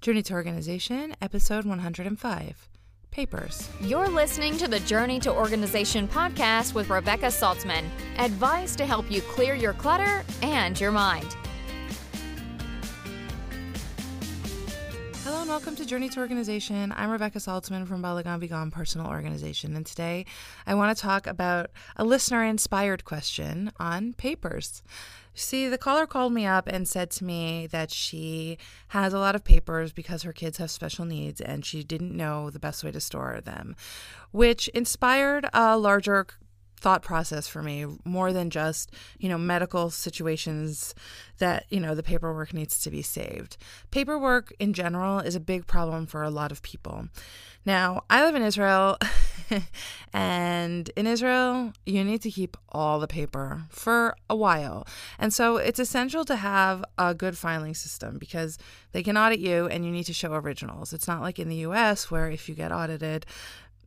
Journey to Organization, episode 105 Papers. You're listening to the Journey to Organization podcast with Rebecca Saltzman. Advice to help you clear your clutter and your mind. Hello and welcome to Journey to Organization. I'm Rebecca Saltzman from Balagan Begone Personal Organization, and today I want to talk about a listener inspired question on papers. See, the caller called me up and said to me that she has a lot of papers because her kids have special needs and she didn't know the best way to store them, which inspired a larger thought process for me more than just you know medical situations that you know the paperwork needs to be saved. Paperwork in general is a big problem for a lot of people. Now i live in israel and in israel you need to keep all the paper for a while. And so it's essential to have a good filing system because they can audit you and you need to show originals. It's not like in the us where if you get audited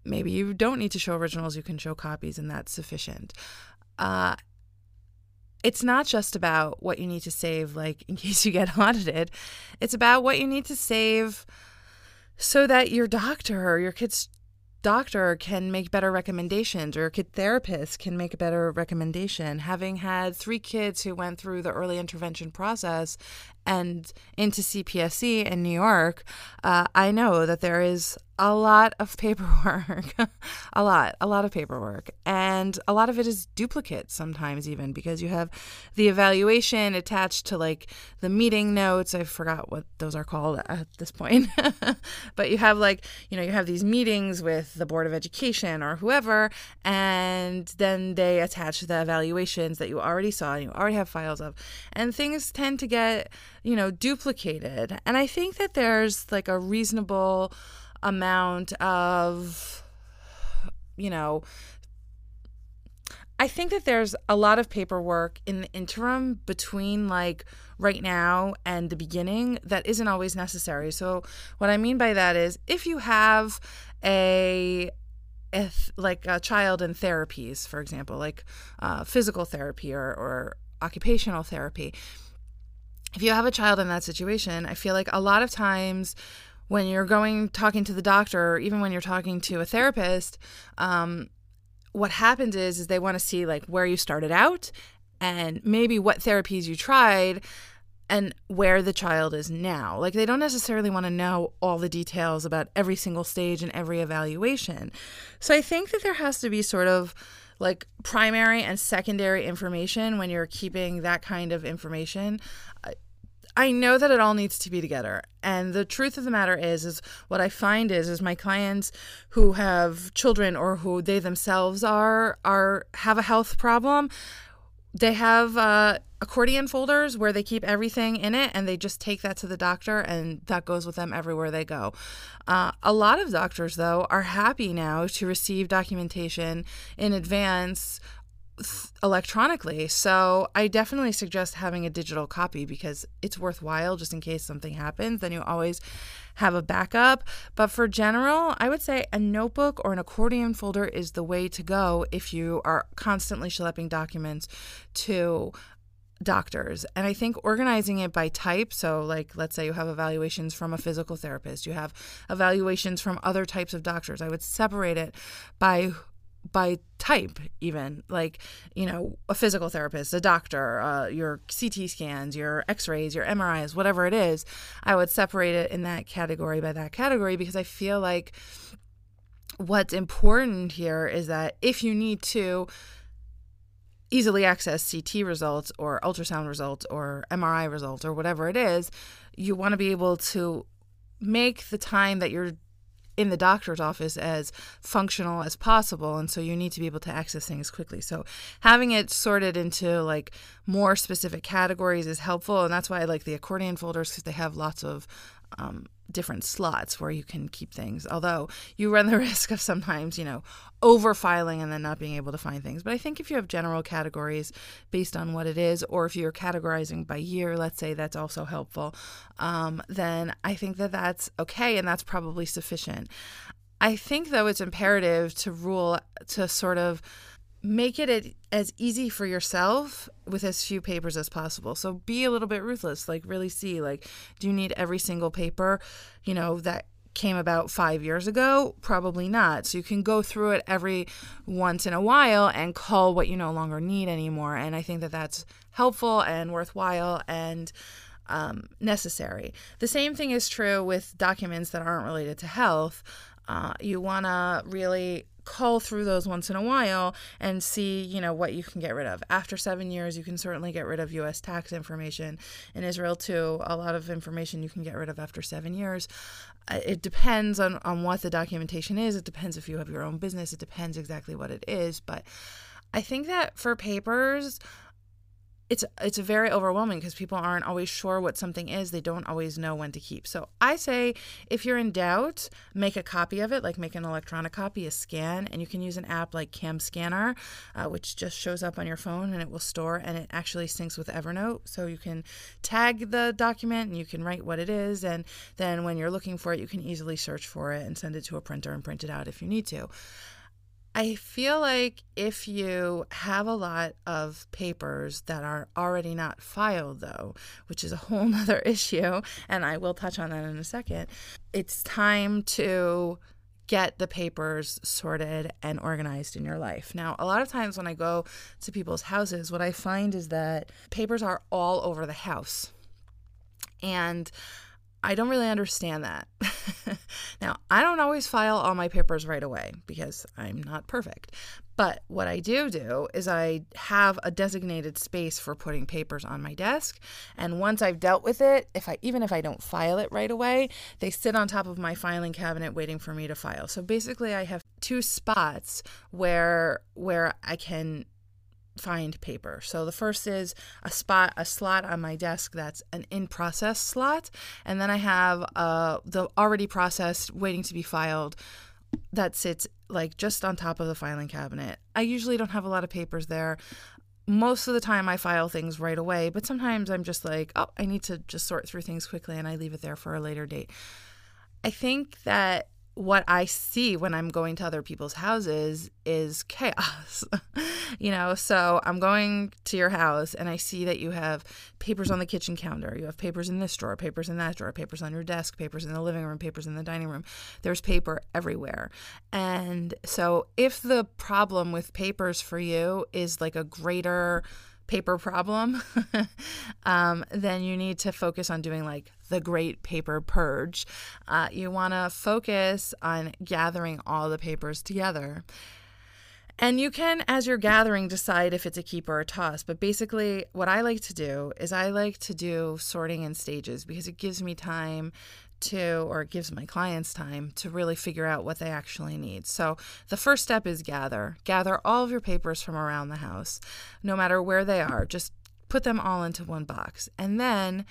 maybe you don't need to show originals, you can show copies, and that's sufficient. Uh, it's not just about what you need to save, like in case you get audited, it's about what you need to save so that your doctor or your kid's doctor can make better recommendations or your kid therapist can make a better recommendation. Having had three kids who went through the early intervention process and into CPSE in New York, uh, I know that there is a lot of paperwork, a lot, a lot of paperwork. And a lot of it is duplicate sometimes, even because you have the evaluation attached to like the meeting notes. I forgot what those are called at this point. but you have like, you know, you have these meetings with the Board of Education or whoever, and then they attach the evaluations that you already saw and you already have files of. And things tend to get, you know, duplicated. And I think that there's like a reasonable amount of, you know, I think that there's a lot of paperwork in the interim between like right now and the beginning that isn't always necessary. So, what I mean by that is if you have a if like a child in therapies, for example, like uh, physical therapy or, or occupational therapy, if you have a child in that situation, I feel like a lot of times when you're going talking to the doctor or even when you're talking to a therapist um, what happens is is they want to see like where you started out and maybe what therapies you tried and where the child is now. Like they don't necessarily want to know all the details about every single stage and every evaluation. So I think that there has to be sort of like primary and secondary information when you're keeping that kind of information. I know that it all needs to be together. And the truth of the matter is is what I find is is my clients who have children or who they themselves are are have a health problem, they have uh, accordion folders where they keep everything in it and they just take that to the doctor and that goes with them everywhere they go. Uh, a lot of doctors, though, are happy now to receive documentation in advance electronically. So I definitely suggest having a digital copy because it's worthwhile just in case something happens. Then you always have a backup. But for general, I would say a notebook or an accordion folder is the way to go if you are constantly schlepping documents to doctors. And I think organizing it by type, so like let's say you have evaluations from a physical therapist, you have evaluations from other types of doctors. I would separate it by by type even like you know a physical therapist a doctor uh, your ct scans your x-rays your mris whatever it is i would separate it in that category by that category because i feel like what's important here is that if you need to easily access CT results or ultrasound results or MRI results or whatever it is, you want to be able to make the time that you're in the doctor's office as functional as possible and so you need to be able to access things quickly. So having it sorted into like more specific categories is helpful and that's why i like the accordion folders because they have lots of um, different slots where you can keep things. Although you run the risk of sometimes, you know, over filing and then not being able to find things. But I think if you have general categories based on what it is, or if you're categorizing by year, let's say that's also helpful, um, then I think that that's okay and that's probably sufficient. I think, though, it's imperative to rule to sort of make it as easy for yourself with as few papers as possible. So be a little bit ruthless, like really see like do you need every single paper, you know, that came about 5 years ago? Probably not. So you can go through it every once in a while and call what you no longer need anymore and I think that that's helpful and worthwhile and um, necessary. The same thing is true with documents that aren't related to health. Uh, you want to really cull through those once in a while and see, you know, what you can get rid of. After seven years, you can certainly get rid of U.S. tax information. In Israel, too, a lot of information you can get rid of after seven years. Uh, it depends on, on what the documentation is. It depends if you have your own business. It depends exactly what it is. But I think that for papers, it's it's very overwhelming because people aren't always sure what something is. They don't always know when to keep. So I say if you're in doubt, make a copy of it, like make an electronic copy, a scan, and you can use an app like Cam Scanner, uh, which just shows up on your phone and it will store and it actually syncs with Evernote. So you can tag the document and you can write what it is, and then when you're looking for it, you can easily search for it and send it to a printer and print it out if you need to. I feel like if you have a lot of papers that are already not filed, though, which is a whole nother issue, and I will touch on that in a second, it's time to get the papers sorted and organized in your life. Now, a lot of times when I go to people's houses, what I find is that papers are all over the house. And I don't really understand that. now, I don't always file all my papers right away because I'm not perfect. But what I do do is I have a designated space for putting papers on my desk, and once I've dealt with it, if I even if I don't file it right away, they sit on top of my filing cabinet waiting for me to file. So basically, I have two spots where where I can find paper. So the first is a spot, a slot on my desk that's an in process slot, and then I have uh, the already processed, waiting to be filed, that sits like just on top of the filing cabinet. I usually don't have a lot of papers there. Most of the time, I file things right away, but sometimes I'm just like, oh, I need to just sort through things quickly, and I leave it there for a later date. I think that what I see when I'm going to other people's houses is chaos. you know, so I'm going to your house and I see that you have papers on the kitchen counter, you have papers in this drawer, papers in that drawer, papers on your desk, papers in the living room, papers in the dining room. There's paper everywhere. And so if the problem with papers for you is like a greater paper problem, um, then you need to focus on doing like the great paper purge. Uh, you want to focus on gathering all the papers together. And you can, as you're gathering, decide if it's a keep or a toss. But basically, what I like to do is I like to do sorting in stages because it gives me time to, or it gives my clients time to really figure out what they actually need. So the first step is gather. Gather all of your papers from around the house, no matter where they are. Just put them all into one box. And then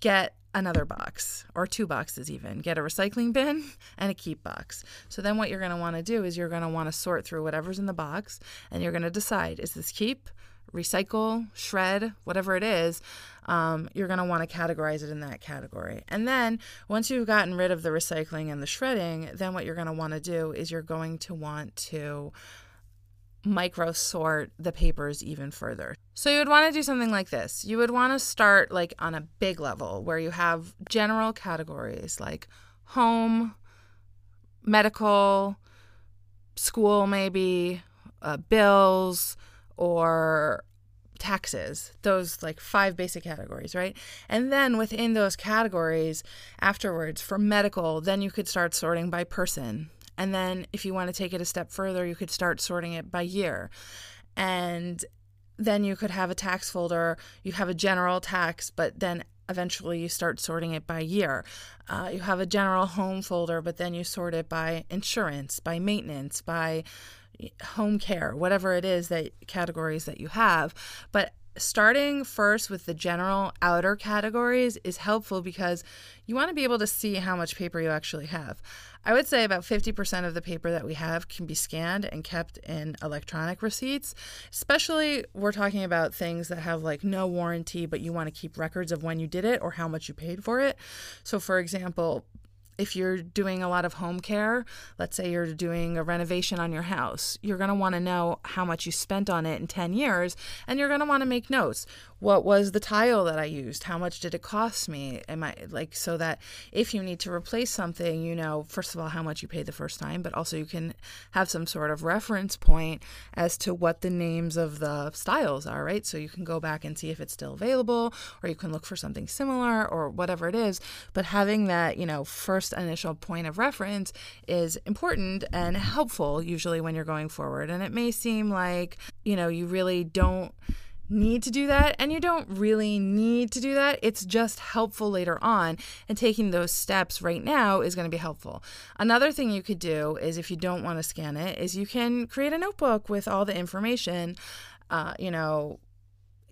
get another box or two boxes even get a recycling bin and a keep box so then what you're going to want to do is you're going to want to sort through whatever's in the box and you're going to decide is this keep recycle, shred, whatever it is, um, you're going to want to categorize it in that category. And then once you've gotten rid of the recycling and the shredding, then what you're going to want to do is you're going to want to micro sort the papers even further. So you would want to do something like this. You would want to start like on a big level where you have general categories like home, medical, school maybe, uh, bills, or taxes those like five basic categories right and then within those categories afterwards for medical then you could start sorting by person and then if you want to take it a step further you could start sorting it by year and then you could have a tax folder you have a general tax but then eventually you start sorting it by year. Uh, you have a general home folder, but then you sort it by insurance, by maintenance, by home care, whatever it is that categories that you have. But starting first with the general outer categories is helpful because you want to be able to see how much paper you actually have. I would say about 50% of the paper that we have can be scanned and kept in electronic receipts. Especially, we're talking about things that have like no warranty, but you want to keep records of when you did it or how much you paid for it. So, for example, if you're doing a lot of home care, let's say you're doing a renovation on your house, you're going to want to know how much you spent on it in 10 years and you're going to want to make notes what was the tile that I used? How much did it cost me? Am I like so that if you need to replace something, you know, first of all, how much you paid the first time, but also you can have some sort of reference point as to what the names of the styles are, right? So you can go back and see if it's still available, or you can look for something similar or whatever it is. But having that, you know, first initial point of reference is important and helpful usually when you're going forward. And it may seem like, you know, you really don't need to do that and you don't really need to do that. It's just helpful later on. And taking those steps right now is going to be helpful. Another thing you could do is if you don't want to scan it, is you can create a notebook with all the information, uh, you know,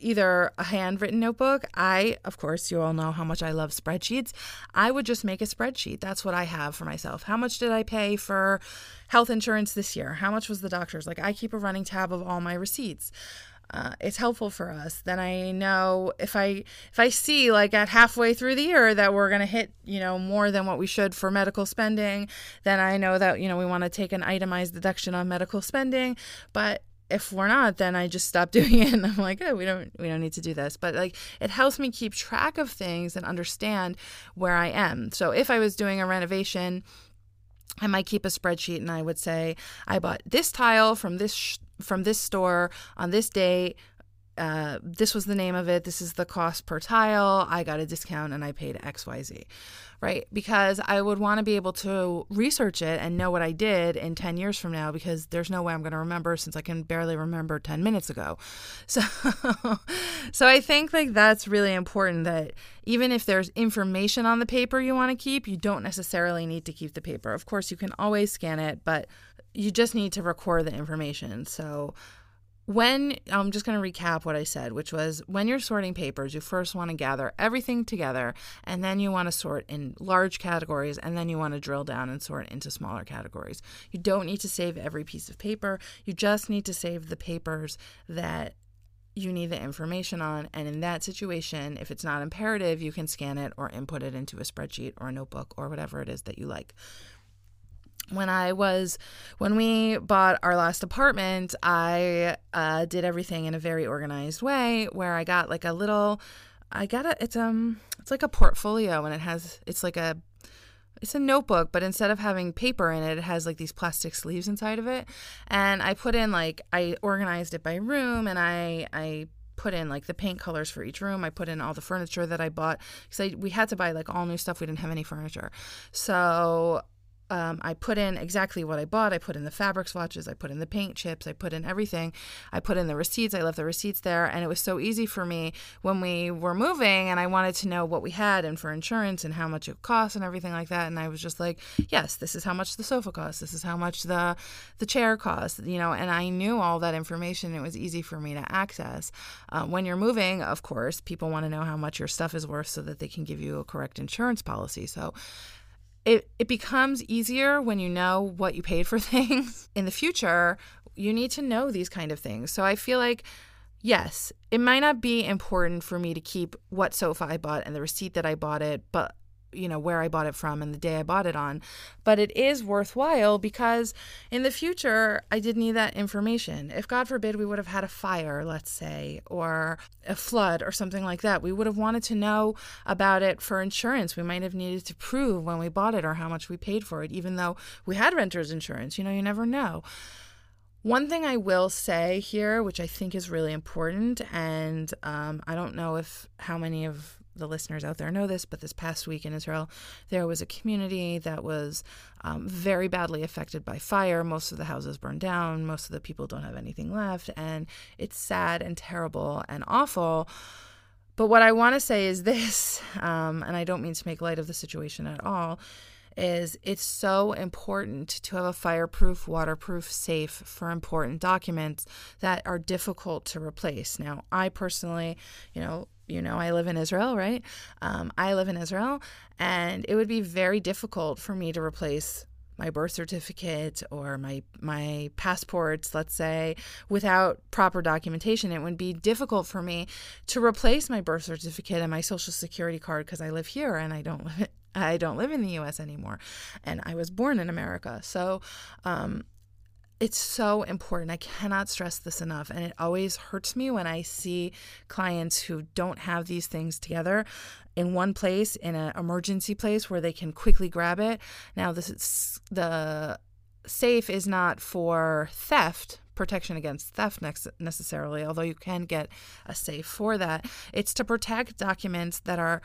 either a handwritten notebook. I, of course, you all know how much I love spreadsheets. I would just make a spreadsheet. That's what I have for myself. How much did I pay for health insurance this year? How much was the doctor's? Like, I keep a running tab of all my receipts uh, it's helpful for us then i know if i if i see like at halfway through the year that we're going to hit you know more than what we should for medical spending then i know that you know we want to take an itemized deduction on medical spending. But if we're not then i just stop doing it and i'm like oh we don't we don't need to do this. But like it helps me keep track of things and understand where i am. So if i was doing a renovation I might keep a spreadsheet and I would say I bought this tile from this sh- from this store on this date. Uh, this was the name of it. This is the cost per tile. I got a discount and I paid XYZ, right? Because I would want to be able to research it and know what I did in 10 years from now because there's no way I'm going to remember since I can barely remember 10 minutes ago. So, so I think like that's really important that even if there's information on the paper you want to keep, you don't necessarily need to keep the paper. Of course, you can always scan it, but you just need to record the information. So when I'm just going to recap what I said, which was when you're sorting papers, you first want to gather everything together and then you want to sort in large categories and then you want to drill down and sort into smaller categories. You don't need to save every piece of paper. You just need to save the papers that you need the information on. And in that situation, if it's not imperative, you can scan it or input it into a spreadsheet or a notebook or whatever it is that you like when I was when we bought our last apartment, I uh, did everything in a very organized way. Where I got like a little, I got a it's um it's like a portfolio and it has it's like a it's a notebook, but instead of having paper in it, it has like these plastic sleeves inside of it. And I put in like I organized it by room and I I put in like the paint colors for each room. I put in all the furniture that I bought because we had to buy like all new stuff. We didn't have any furniture, so um, I put in exactly what I bought. I put in the fabric swatches, I put in the paint chips, I put in everything. I put in the receipts. I left the receipts there. And it was so easy for me when we were moving and I wanted to know what we had and for insurance and how much it cost and everything like that. And I was just like, yes, this is how much the sofa costs. This is how much the, the chair costs, you know, and I knew all that information. It was easy for me to access. Uh, when you're moving, of course, people want to know how much your stuff is worth so that they can give you a correct insurance policy. So it, it becomes easier when you know what you paid for things. In the future, you need to know these kind of things. So I feel like, yes, it might not be important for me to keep what sofa I bought and the receipt that I bought it, but you know where I bought it from and the day I bought it on, but it is worthwhile because in the future I did need that information. If God forbid we would have had a fire, let's say, or a flood or something like that, we would have wanted to know about it for insurance. We might have needed to prove when we bought it or how much we paid for it, even though we had renter's insurance. You know, you never know. One thing I will say here, which I think is really important, and um, I don't know if how many of the listeners out there know this, but this past week in Israel, there was a community that was um, very badly affected by fire. Most of the houses burned down, most of the people don't have anything left, and it's sad and terrible and awful. But what I want to say is this, um, and I don't mean to make light of the situation at all, is it's so important to have a fireproof, waterproof safe for important documents that are difficult to replace. Now, I personally, you know, you know, I live in Israel, right? Um, I live in Israel, and it would be very difficult for me to replace my birth certificate or my my passports let's say without proper documentation it would be difficult for me to replace my birth certificate and my social security card because I live here and I don't I don't live in the US anymore and I was born in America. So, um, it's so important. I cannot stress this enough. And it always hurts me when I see clients who don't have these things together in one place, in an emergency place where they can quickly grab it. Now, this is the safe is not for theft, protection against theft necessarily, although you can get a safe for that. It's to protect documents that are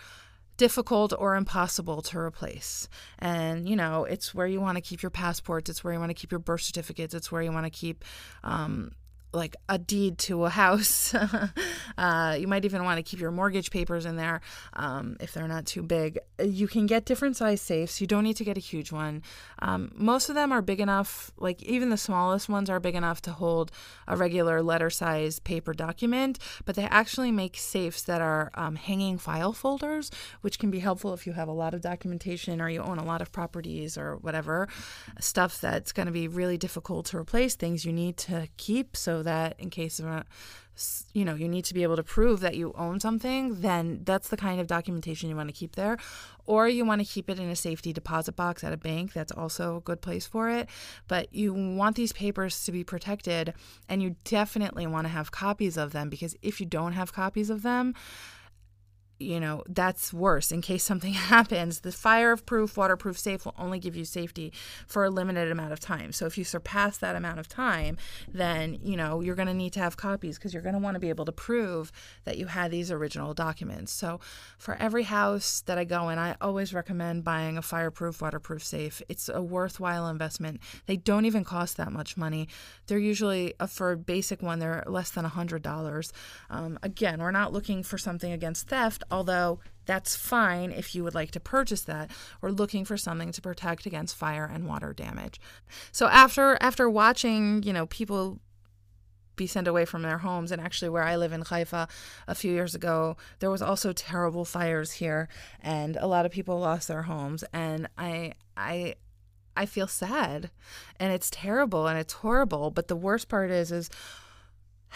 difficult or impossible to replace. And, you know, it's where you want to keep your passports, it's where you want to keep your birth certificates, it's where you want to keep um, like a deed to a house. uh, you might even want to keep your mortgage papers in there um, if they're not too big. You can get different size safes. You don't need to get a huge one. Um, most of them are big enough, like even the smallest ones are big enough to hold a regular letter size paper document, but they actually make safes that are um, hanging file folders, which can be helpful if you have a lot of documentation or you own a lot of properties or whatever stuff that's going to be really difficult to replace, things you need to keep so that in case of a you know you need to be able to prove that you own something then that's the kind of documentation you want to keep there. Or you want to keep it in a safety deposit box at a bank that's also a good place for it. But you want these papers to be protected and you definitely want to have copies of them because if you don't have copies of them you know, that's worse in case something happens. The fireproof, waterproof safe will only give you safety for a limited amount of time. So if you surpass that amount of time, then, you know, you're going to need to have copies because you're going to want to be able to prove that you had these original documents. So for every house that I go in, I always recommend buying a fireproof, waterproof safe. It's a worthwhile investment. They don't even cost that much money. They're usually, uh, for a basic one, they're less than $100. Um, again, we're not looking for something against theft although that's fine if you would like to purchase that. Or looking for something to protect against fire and water damage. So after after watching, you know, people be sent away from their homes and actually where I live in Haifa a few years ago there was also terrible fires here and a lot of people lost their homes and I I I feel sad. And it's terrible and it's horrible. But the worst part is is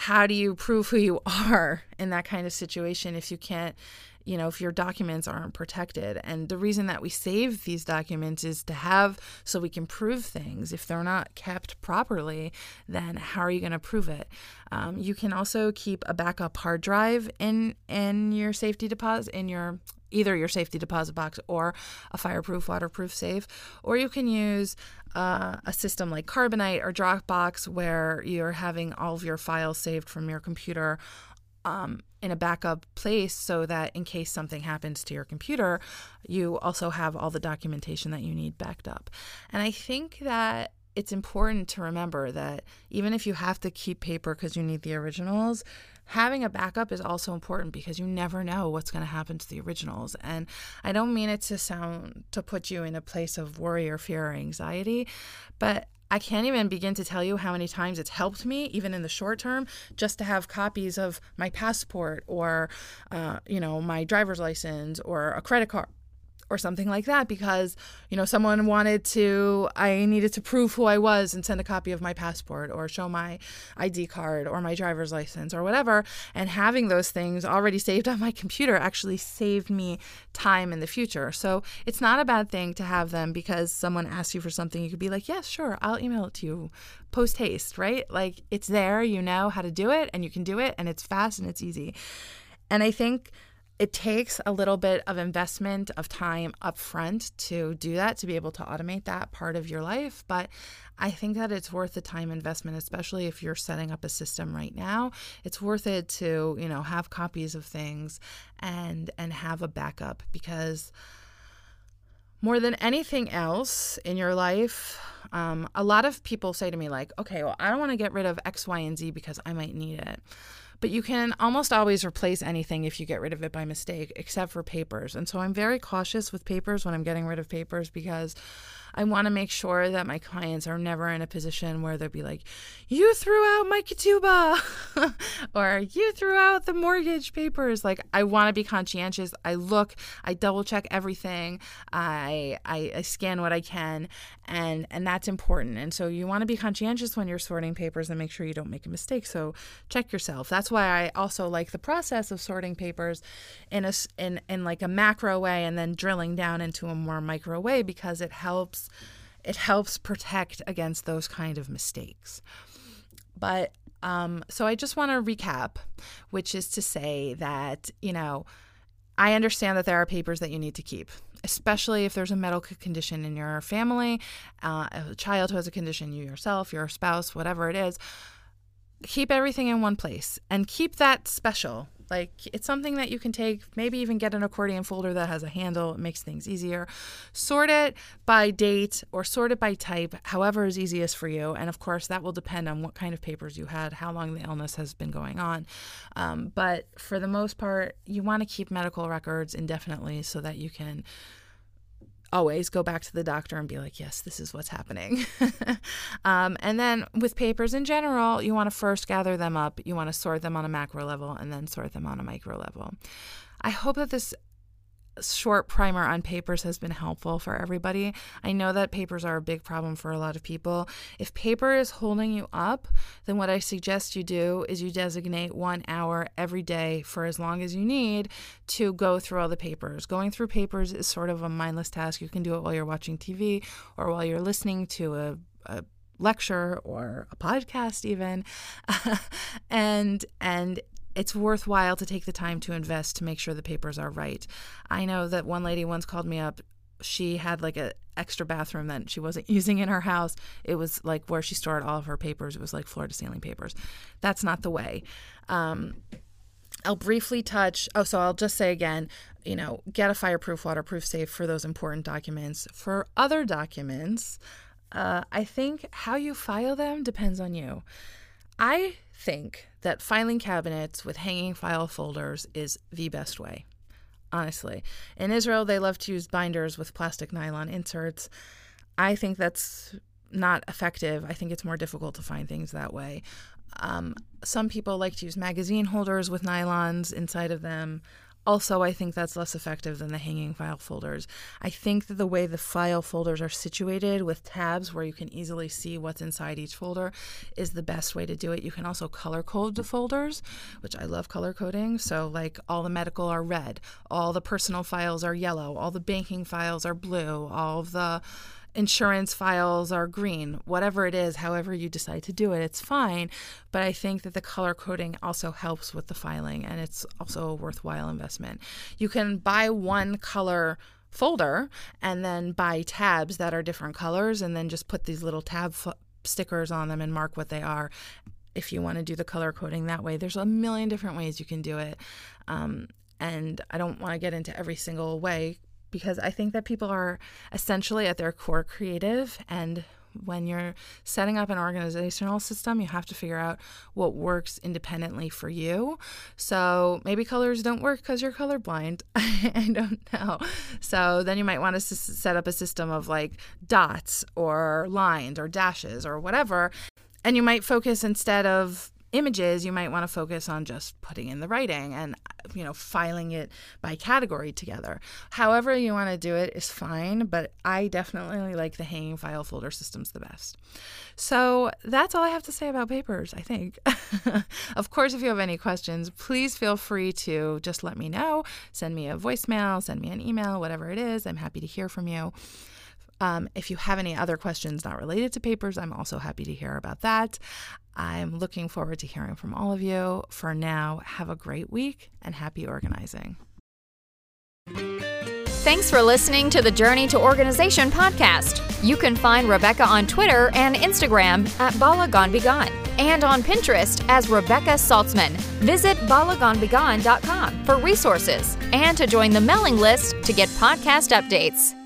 how do you prove who you are in that kind of situation if you can't you know, if your documents aren't protected. And the reason that we save these documents is to have so we can prove things. If they're not kept properly, then how are you going to prove it? Um, you can also keep a backup hard drive in in your safety deposit in your either your safety deposit box or a fireproof, waterproof safe, or you can use uh, a system like Carbonite or Dropbox where you're having all of your files saved from your computer um, in a backup place so that in case something happens to your computer, you also have all the documentation that you need backed up. And I think that it's important to remember that even if you have to keep paper because you need the originals, having a backup is also important because you never know what's going to happen to the originals. And I don't mean it to sound to put you in a place of worry or fear or anxiety, but I can't even begin to tell you how many times it's helped me, even in the short term, just to have copies of my passport or, uh, you know, my driver's license or a credit card or something like that because you know someone wanted to I needed to prove who I was and send a copy of my passport or show my ID card or my driver's license or whatever and having those things already saved on my computer actually saved me time in the future. So it's not a bad thing to have them because someone asks you for something you could be like, "Yes, sure, I'll email it to you post haste," right? Like it's there, you know how to do it and you can do it and it's fast and it's easy. And I think it takes a little bit of investment of time up front to do that to be able to automate that part of your life. But i think that it's worth the time investment especially if you're setting up a system right now. It's worth it to you know have copies of things and and have a backup because more than anything else in your life um, a lot of people say to me like okay well i don't want to get rid of x y and z because i might need it but you can almost always replace anything if you get rid of it by mistake, except for papers. And so I'm very cautious with papers when I'm getting rid of papers because I want to make sure that my clients are never in a position where they'll be like, you threw out my ketubah or you threw out the mortgage papers. Like, I want to be conscientious. I look, I double check everything. I, I, I scan what I can and, and that's important. And so you want to be conscientious when you're sorting papers and make sure you don't make a mistake. So check yourself. That's why I also like the process of sorting papers in a, in, in like a macro way and then drilling down into a more micro way because it helps it helps protect against those kind of mistakes. But um, so I just want to recap, which is to say that, you know, I understand that there are papers that you need to keep, especially if there's a medical condition in your family, uh, a child who has a condition, you yourself, your spouse, whatever it is. Keep everything in one place and keep that special. Like it's something that you can take, maybe even get an accordion folder that has a handle. It makes things easier. Sort it by date or sort it by type, however is easiest for you. And of course, that will depend on what kind of papers you had, how long the illness has been going on. Um, but for the most part, you want to keep medical records indefinitely so that you can always go back to the doctor and be like, yes, this is what's happening. um, and then with papers in general, you want to first gather them up, you want to sort them on a macro level, and then sort them on a micro level. I hope that this short primer on papers has been helpful for everybody. I know that papers are a big problem for a lot of people. If paper is holding you up, then what I suggest you do is you designate one hour every day for as long as you need to go through all the papers. Going through papers is sort of a mindless task. You can do it while you're watching TV or while you're listening to a, a lecture or a podcast even and and it's worthwhile to take the time to invest to make sure the papers are right. I know that one lady once called me up. She had like a extra bathroom that she wasn't using in her house. It was like where she stored all of her papers. It was like floor to ceiling papers. That's not the way. Um, I'll briefly touch. Oh, so I'll just say again, you know, get a fireproof, waterproof safe for those important documents. For other documents, uh, I think how you file them depends on you. I think that filing cabinets with hanging file folders is the best way, honestly. In Israel, they love to use binders with plastic nylon inserts. I think that's not effective. I think it's more difficult to find things that way. Um, some people like to use magazine holders with nylons inside of them. Also, I think that's less effective than the hanging file folders. I think that the way the file folders are situated with tabs where you can easily see what's inside each folder is the best way to do it. You can also color code the folders, which I love color coding. So, like all the medical are red, all the personal files are yellow, all the banking files are blue, all the insurance files are green, whatever it is, however you decide to do it, it's fine. But I think that the color coding also helps with the filing and it's also a worthwhile investment. You can buy one color folder and then buy tabs that are different colors and then just put these little tab f- stickers on them and mark what they are if you want to do the color coding that way. There's a million different ways you can do it. Um, and I don't want to get into every single way because I think that people are essentially at their core creative and when you're setting up an organizational system, you have to figure out what works independently for you. So maybe colors don't work because you're colorblind. I don't know. So then you might want to s- set up a system of like dots or lines or dashes or whatever. And you might focus instead of images, you might want to focus on just putting in the writing and you know filing it by category together. However you want to do it is fine, but I definitely like the hanging file folder systems the best. So that's all I have to say about papers, I think. of course, if you have any questions, please feel free to just let me know. Send me a voicemail, send me an email, whatever it is. I'm happy to hear from you. Um, if you have any other questions not related to papers, I'm also happy to hear about that. I'm looking forward to hearing from all of you. For now, have a great week and happy organizing. Thanks for listening to the Journey to Organization podcast. You can find Rebecca on Twitter and Instagram at balaganbegone and on Pinterest as Rebecca Saltzman. Visit balaganbegone.com for resources and to join the mailing list to get podcast updates.